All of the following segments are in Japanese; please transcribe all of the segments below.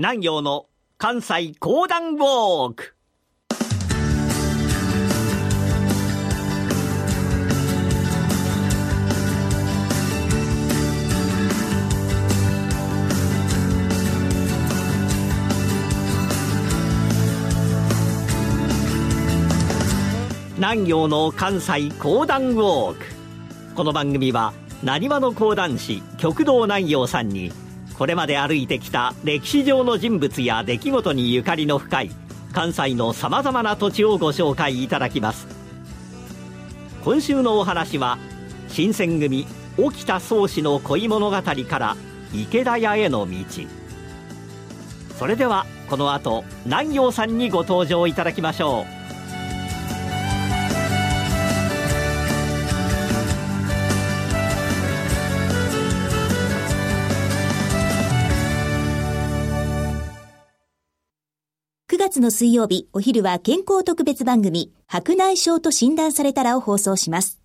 南陽の関西講談ウォーク。南陽の関西講談ウォーク。この番組はなにわの講談師極道南陽さんにこれまで歩いてきた歴史上の人物や出来事にゆかりの深い関西のさまざまな土地をご紹介いただきます。今週のお話は新選組沖田総司の恋物語から池田屋への道。それではこの後南陽さんにご登場いただきましょう。月の水曜日、お昼は健康特別番組、白内障と診断されたらを放送します。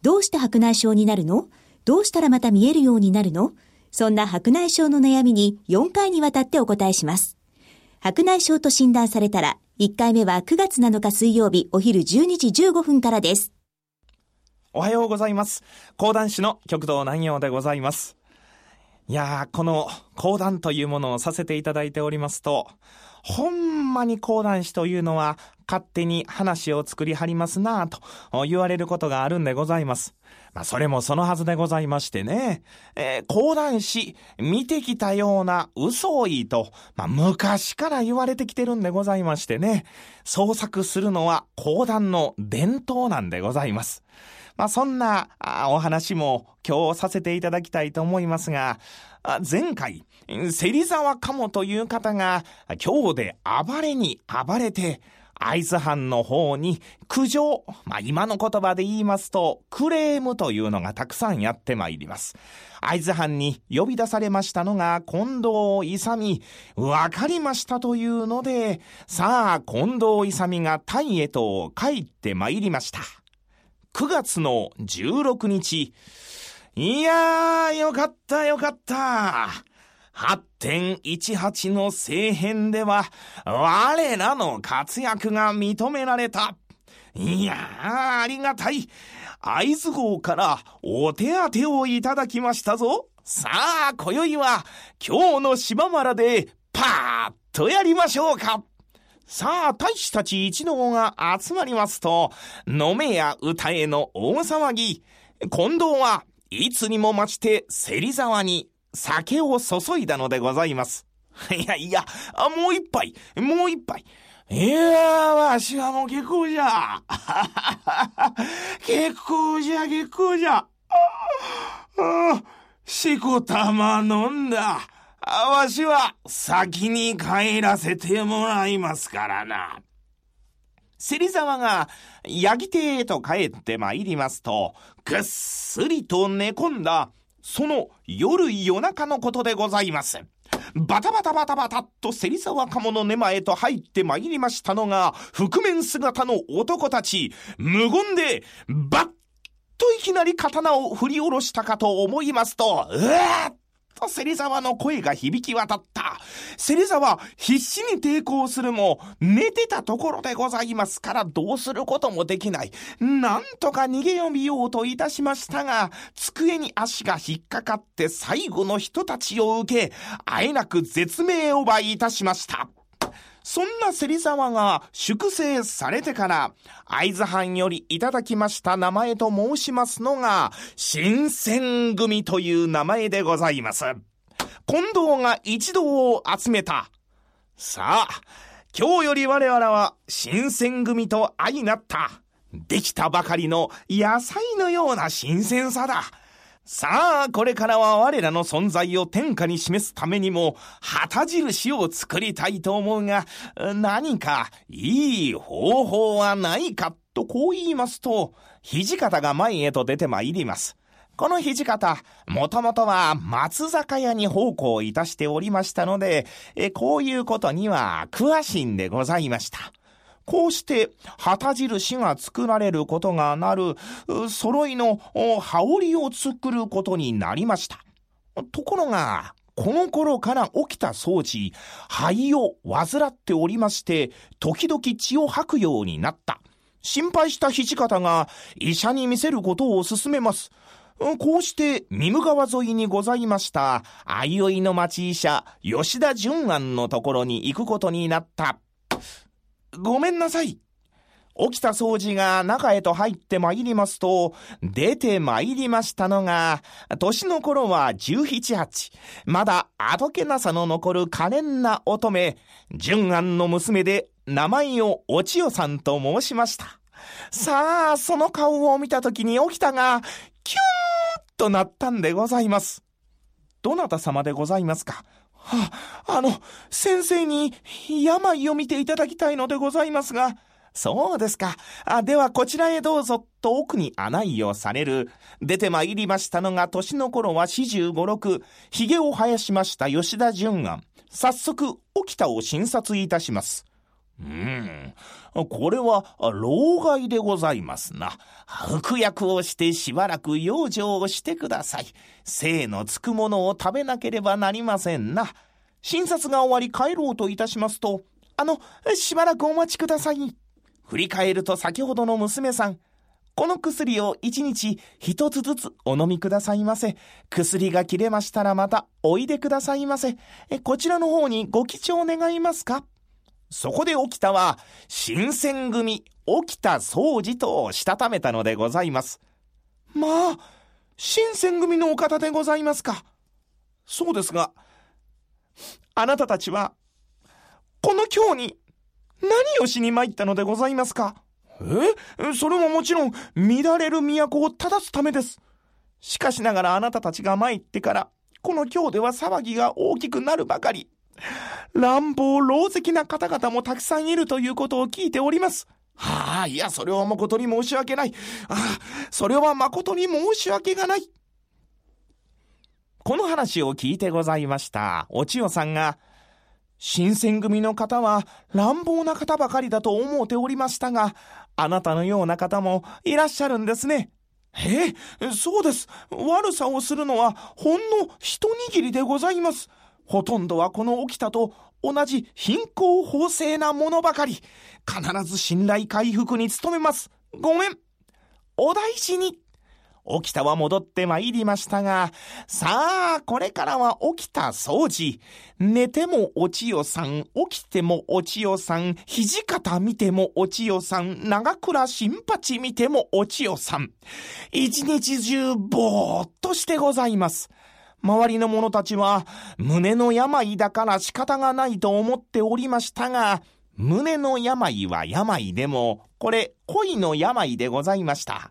どうして白内障になるの？どうしたらまた見えるようになるの？そんな白内障の悩みに4回にわたってお答えします。白内障と診断されたら、1回目は9月7日水曜日お昼12時15分からです。おはようございます。講談師の極道南陽でございます。いやー、この講談というものをさせていただいておりますと、ほんまに講談師というのは勝手に話を作りはりますなぁと言われることがあるんでございます。まあ、それもそのはずでございましてね、えー、講談師見てきたような嘘をいいと、まあ、昔から言われてきてるんでございましてね、創作するのは講談の伝統なんでございます。まあ、そんなお話も今日させていただきたいと思いますが、前回、芹沢鴨という方が今日で暴れに暴れて、会津藩の方に苦情、まあ今の言葉で言いますと、クレームというのがたくさんやってまいります。会津藩に呼び出されましたのが近藤勇。わかりましたというので、さあ近藤勇がタイへと帰ってまいりました。9月の16日。いやー、よかったよかった。8.18の政変では、我らの活躍が認められた。いやー、ありがたい。会津号からお手当てをいただきましたぞ。さあ、今宵は今日の島原でパーッとやりましょうか。さあ、大使たち一同が集まりますと、飲めや歌えの大騒ぎ。近藤はいつにも増して芹沢に酒を注いだのでございます。いやいや、もう一杯、もう一杯。いやわしはもう結構じゃ。結構じゃ、結構じゃ。しこたま飲んだ。わしは先に帰らせてもらいますからな。芹沢が、ヤギ亭へと帰って参りますと、ぐっすりと寝込んだ、その夜夜中のことでございます。バタバタバタバタっと芹沢鴨の根前と入って参りましたのが、覆面姿の男たち、無言で、バッといきなり刀を振り下ろしたかと思いますと、うわーと芹沢の声が響き渡った。芹沢、必死に抵抗するも、寝てたところでございますからどうすることもできない。なんとか逃げ読みようといたしましたが、机に足が引っかかって最後の人たちを受け、あえなく絶命をばいたしました。そんな芹沢が粛清されてから、会津藩よりいただきました名前と申しますのが、新選組という名前でございます。近藤が一同を集めた。さあ、今日より我々は新選組と相なった。できたばかりの野菜のような新鮮さだ。さあ、これからは我らの存在を天下に示すためにも、旗印を作りたいと思うが、何かいい方法はないかとこう言いますと、土方が前へと出てまいります。この土方、もともとは松坂屋に奉公いたしておりましたので、こういうことには詳しいんでございました。こうして旗印が作られることがなる、揃いの羽織を作ることになりました。ところが、この頃から起きた掃除、肺を患っておりまして、時々血を吐くようになった。心配した土方が医者に見せることを勧めます。こうして、三ム川沿いにございました、相生の町医者、吉田淳安のところに行くことになった。ごめんなさい。起きた掃除が中へと入って参りますと、出て参りましたのが、年の頃は十七八、まだあどけなさの残る可憐な乙女、純安の娘で名前をお千代さんと申しました。さあ、その顔を見た時に起きたが、キューンとなったんでございます。どなた様でございますか？あ、あの、先生に病を見ていただきたいのでございますが、そうですか。あ、ではこちらへどうぞ、と奥に案内をされる。出て参りましたのが、年の頃は四十五六、髭を生やしました吉田淳安。早速、沖田を診察いたします。うん。これは、老害でございますな。服薬をしてしばらく養生をしてください。精のつくものを食べなければなりませんな。診察が終わり帰ろうといたしますと、あの、しばらくお待ちください。振り返ると先ほどの娘さん、この薬を一日一つずつお飲みくださいませ。薬が切れましたらまたおいでくださいませ。こちらの方にご記帳願いますか？そこで起きたは、新選組、起きた掃除としたためたのでございます。まあ、新選組のお方でございますか。そうですが、あなたたちは、この今日に何をしに参ったのでございますか？え？それももちろん、乱れる都を正すためです。しかしながらあなたたちが参ってから、この今日では騒ぎが大きくなるばかり。乱暴、老石な方々もたくさんいるということを聞いております。はあ、いや、それは誠に申し訳ない。ああ、それは誠に申し訳がない。この話を聞いてございました。お千代さんが、新選組の方は乱暴な方ばかりだと思うておりましたが、あなたのような方もいらっしゃるんですね。ええ、そうです。悪さをするのはほんの一握りでございます。ほとんどはこの起きたと同じ貧困法制なものばかり。必ず信頼回復に努めます。ごめん。お大事に。起きたは戻って参りましたが、さあ、これからは起きた掃除。寝てもお千代さん、起きてもお千代さん、土方見てもお千代さん、長倉新八見てもお千代さん。一日中ぼーっとしてございます。周りの者たちは、胸の病だから仕方がないと思っておりましたが、胸の病は病でも、これ恋の病でございました。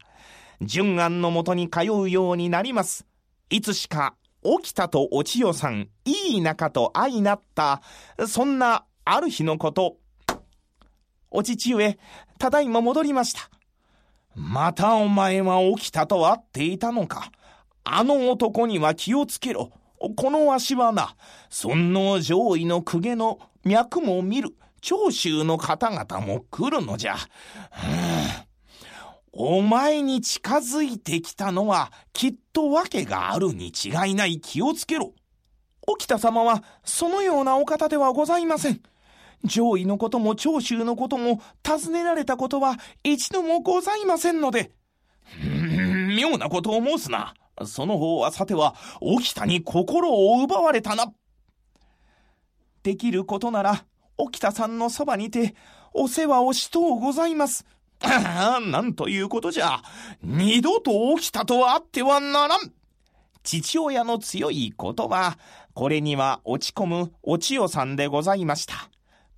順安のもとに通うようになります。いつしか、起きたとお千代さん、いい仲と相なった、そんなある日のこと。お父上、ただいま戻りました。またお前は起きたと会っていたのか。あの男には気をつけろ。このわしはな、尊王上位の公家の脈も見る、長州の方々も来るのじゃ。お前に近づいてきたのはきっと訳があるに違いない気をつけろ。沖田様はそのようなお方ではございません。上位のことも長州のことも尋ねられたことは一度もございませんので。妙なことを申すな。その方はさては、沖田に心を奪われたな。できることなら、沖田さんのそばにて、お世話をしとうございます。なんということじゃ。二度と起きたとあってはならん。父親の強い言葉、これには落ち込むお千代さんでございました。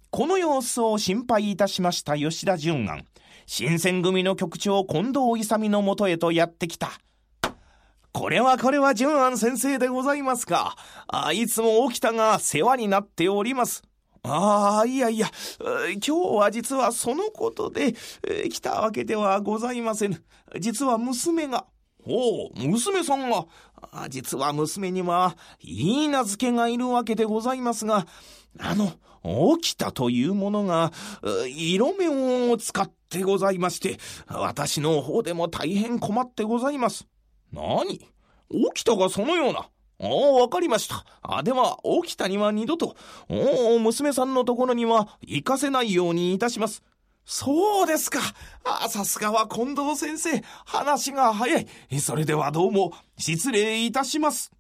この様子を心配いたしました吉田淳安。新選組の局長近藤勇のもとへとやってきた。これはこれは淳安先生でございますか。あいつも起きたが世話になっております。ああ、いやいや、今日は実はそのことで、えー、来たわけではございません。実は娘が。おお、娘さんが。実は娘には、いい名付けがいるわけでございますが、あの、起きたというものが、色目を使ってございまして、私の方でも大変困ってございます。何？起きたがそのような。おお、わかりました。あ、では、起きたには二度と、おお、娘さんのところには行かせないようにいたします。そうですか。あ、さすがは近藤先生。話が早い。それではどうも、失礼いたします。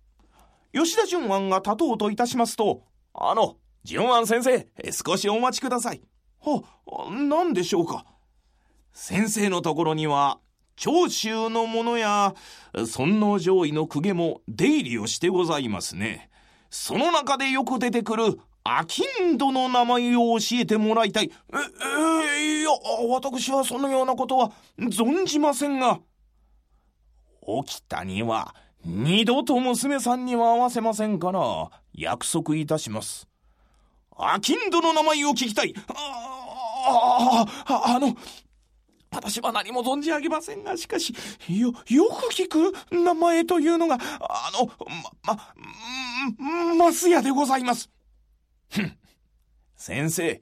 吉田淳庵が立とうといたしますと、あの、淳庵先生、少しお待ちください。は、何でしょうか。先生のところには、長州の者や、尊王攘夷の公家も出入りをしてございますね。その中でよく出てくる、アキンドの名前を教えてもらいたい。え、えいや、私はそのようなことは存じませんが。起きたには、二度と娘さんには会わせませんから、約束いたします。アキンドの名前を聞きたい。ああ、あの、私は何も存じ上げませんが、しかし、よ、よく聞く名前というのが、あの、ま、ま、マスヤでございます。ふん。先生、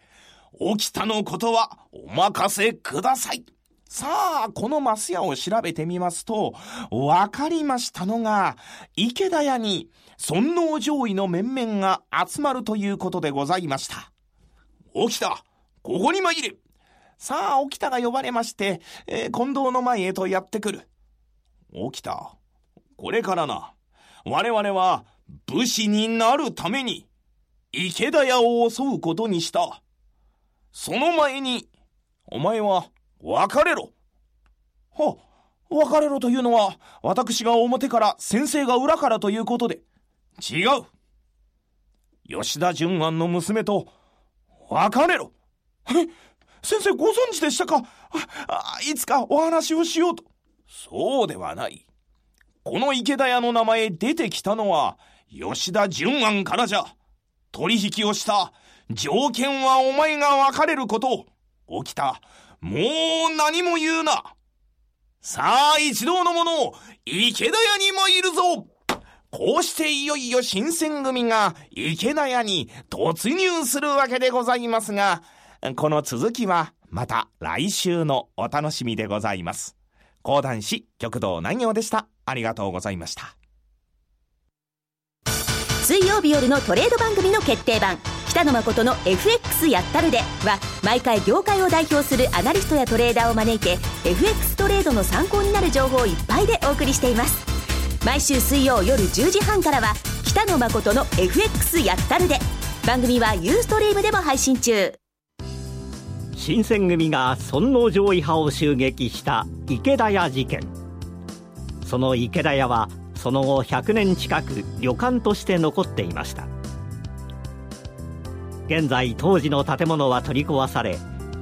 起きたのことはお任せください。さあ、このマスヤを調べてみますと、わかりましたのが、池田屋に尊王攘夷の面々が集まるということでございました。起きたここに参れさあ、起きたが呼ばれまして、えー、近藤の前へとやってくる。起きた。これからな。我々は武士になるために、池田屋を襲うことにした。その前に、お前は別れろ。は、別れろというのは、私が表から先生が裏からということで。違う。吉田淳庵の娘と、別れろ。え先生ご存知でしたか？あいつかお話をしようと。そうではない。この池田屋の名前出てきたのは吉田淳庵からじゃ。取引をした条件はお前が別れること。起きた。もう何も言うな。さあ一同の者、池田屋に参るぞこうしていよいよ新選組が池田屋に突入するわけでございますが、この続きはまた来週のお楽しみでございます。講談師極道南陽でした。ありがとうございました。水曜日夜のトレード番組の決定版北野誠の FX やったるでは毎回業界を代表するアナリストやトレーダーを招いて FX トレードの参考になる情報をいっぱいでお送りしています毎週水曜夜10時半からは北野誠の FX やったるで番組はユーストリームでも配信中新選組が尊王攘夷派を襲撃した池田屋事件。その池田屋はその後100年近く旅館として残っていました。現在当時の建物は取り壊され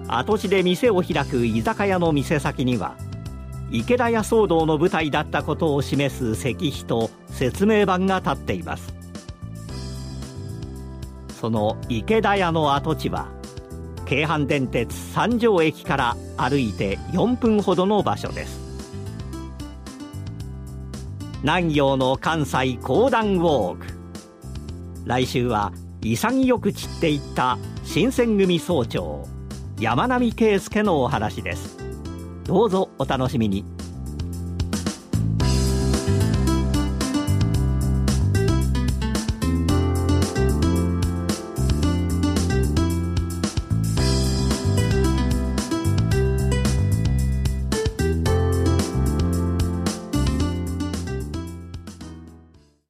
跡地で店を開く居酒屋の店先には池田屋騒動の舞台だったことを示す石碑と説明板が立っています。その池田屋の跡地は京阪電鉄三条駅から歩いて4分ほどの場所です。南陽の関西高段ウォーク。来週は潔く散っていった新選組総長山並圭介のお話です。どうぞお楽しみに。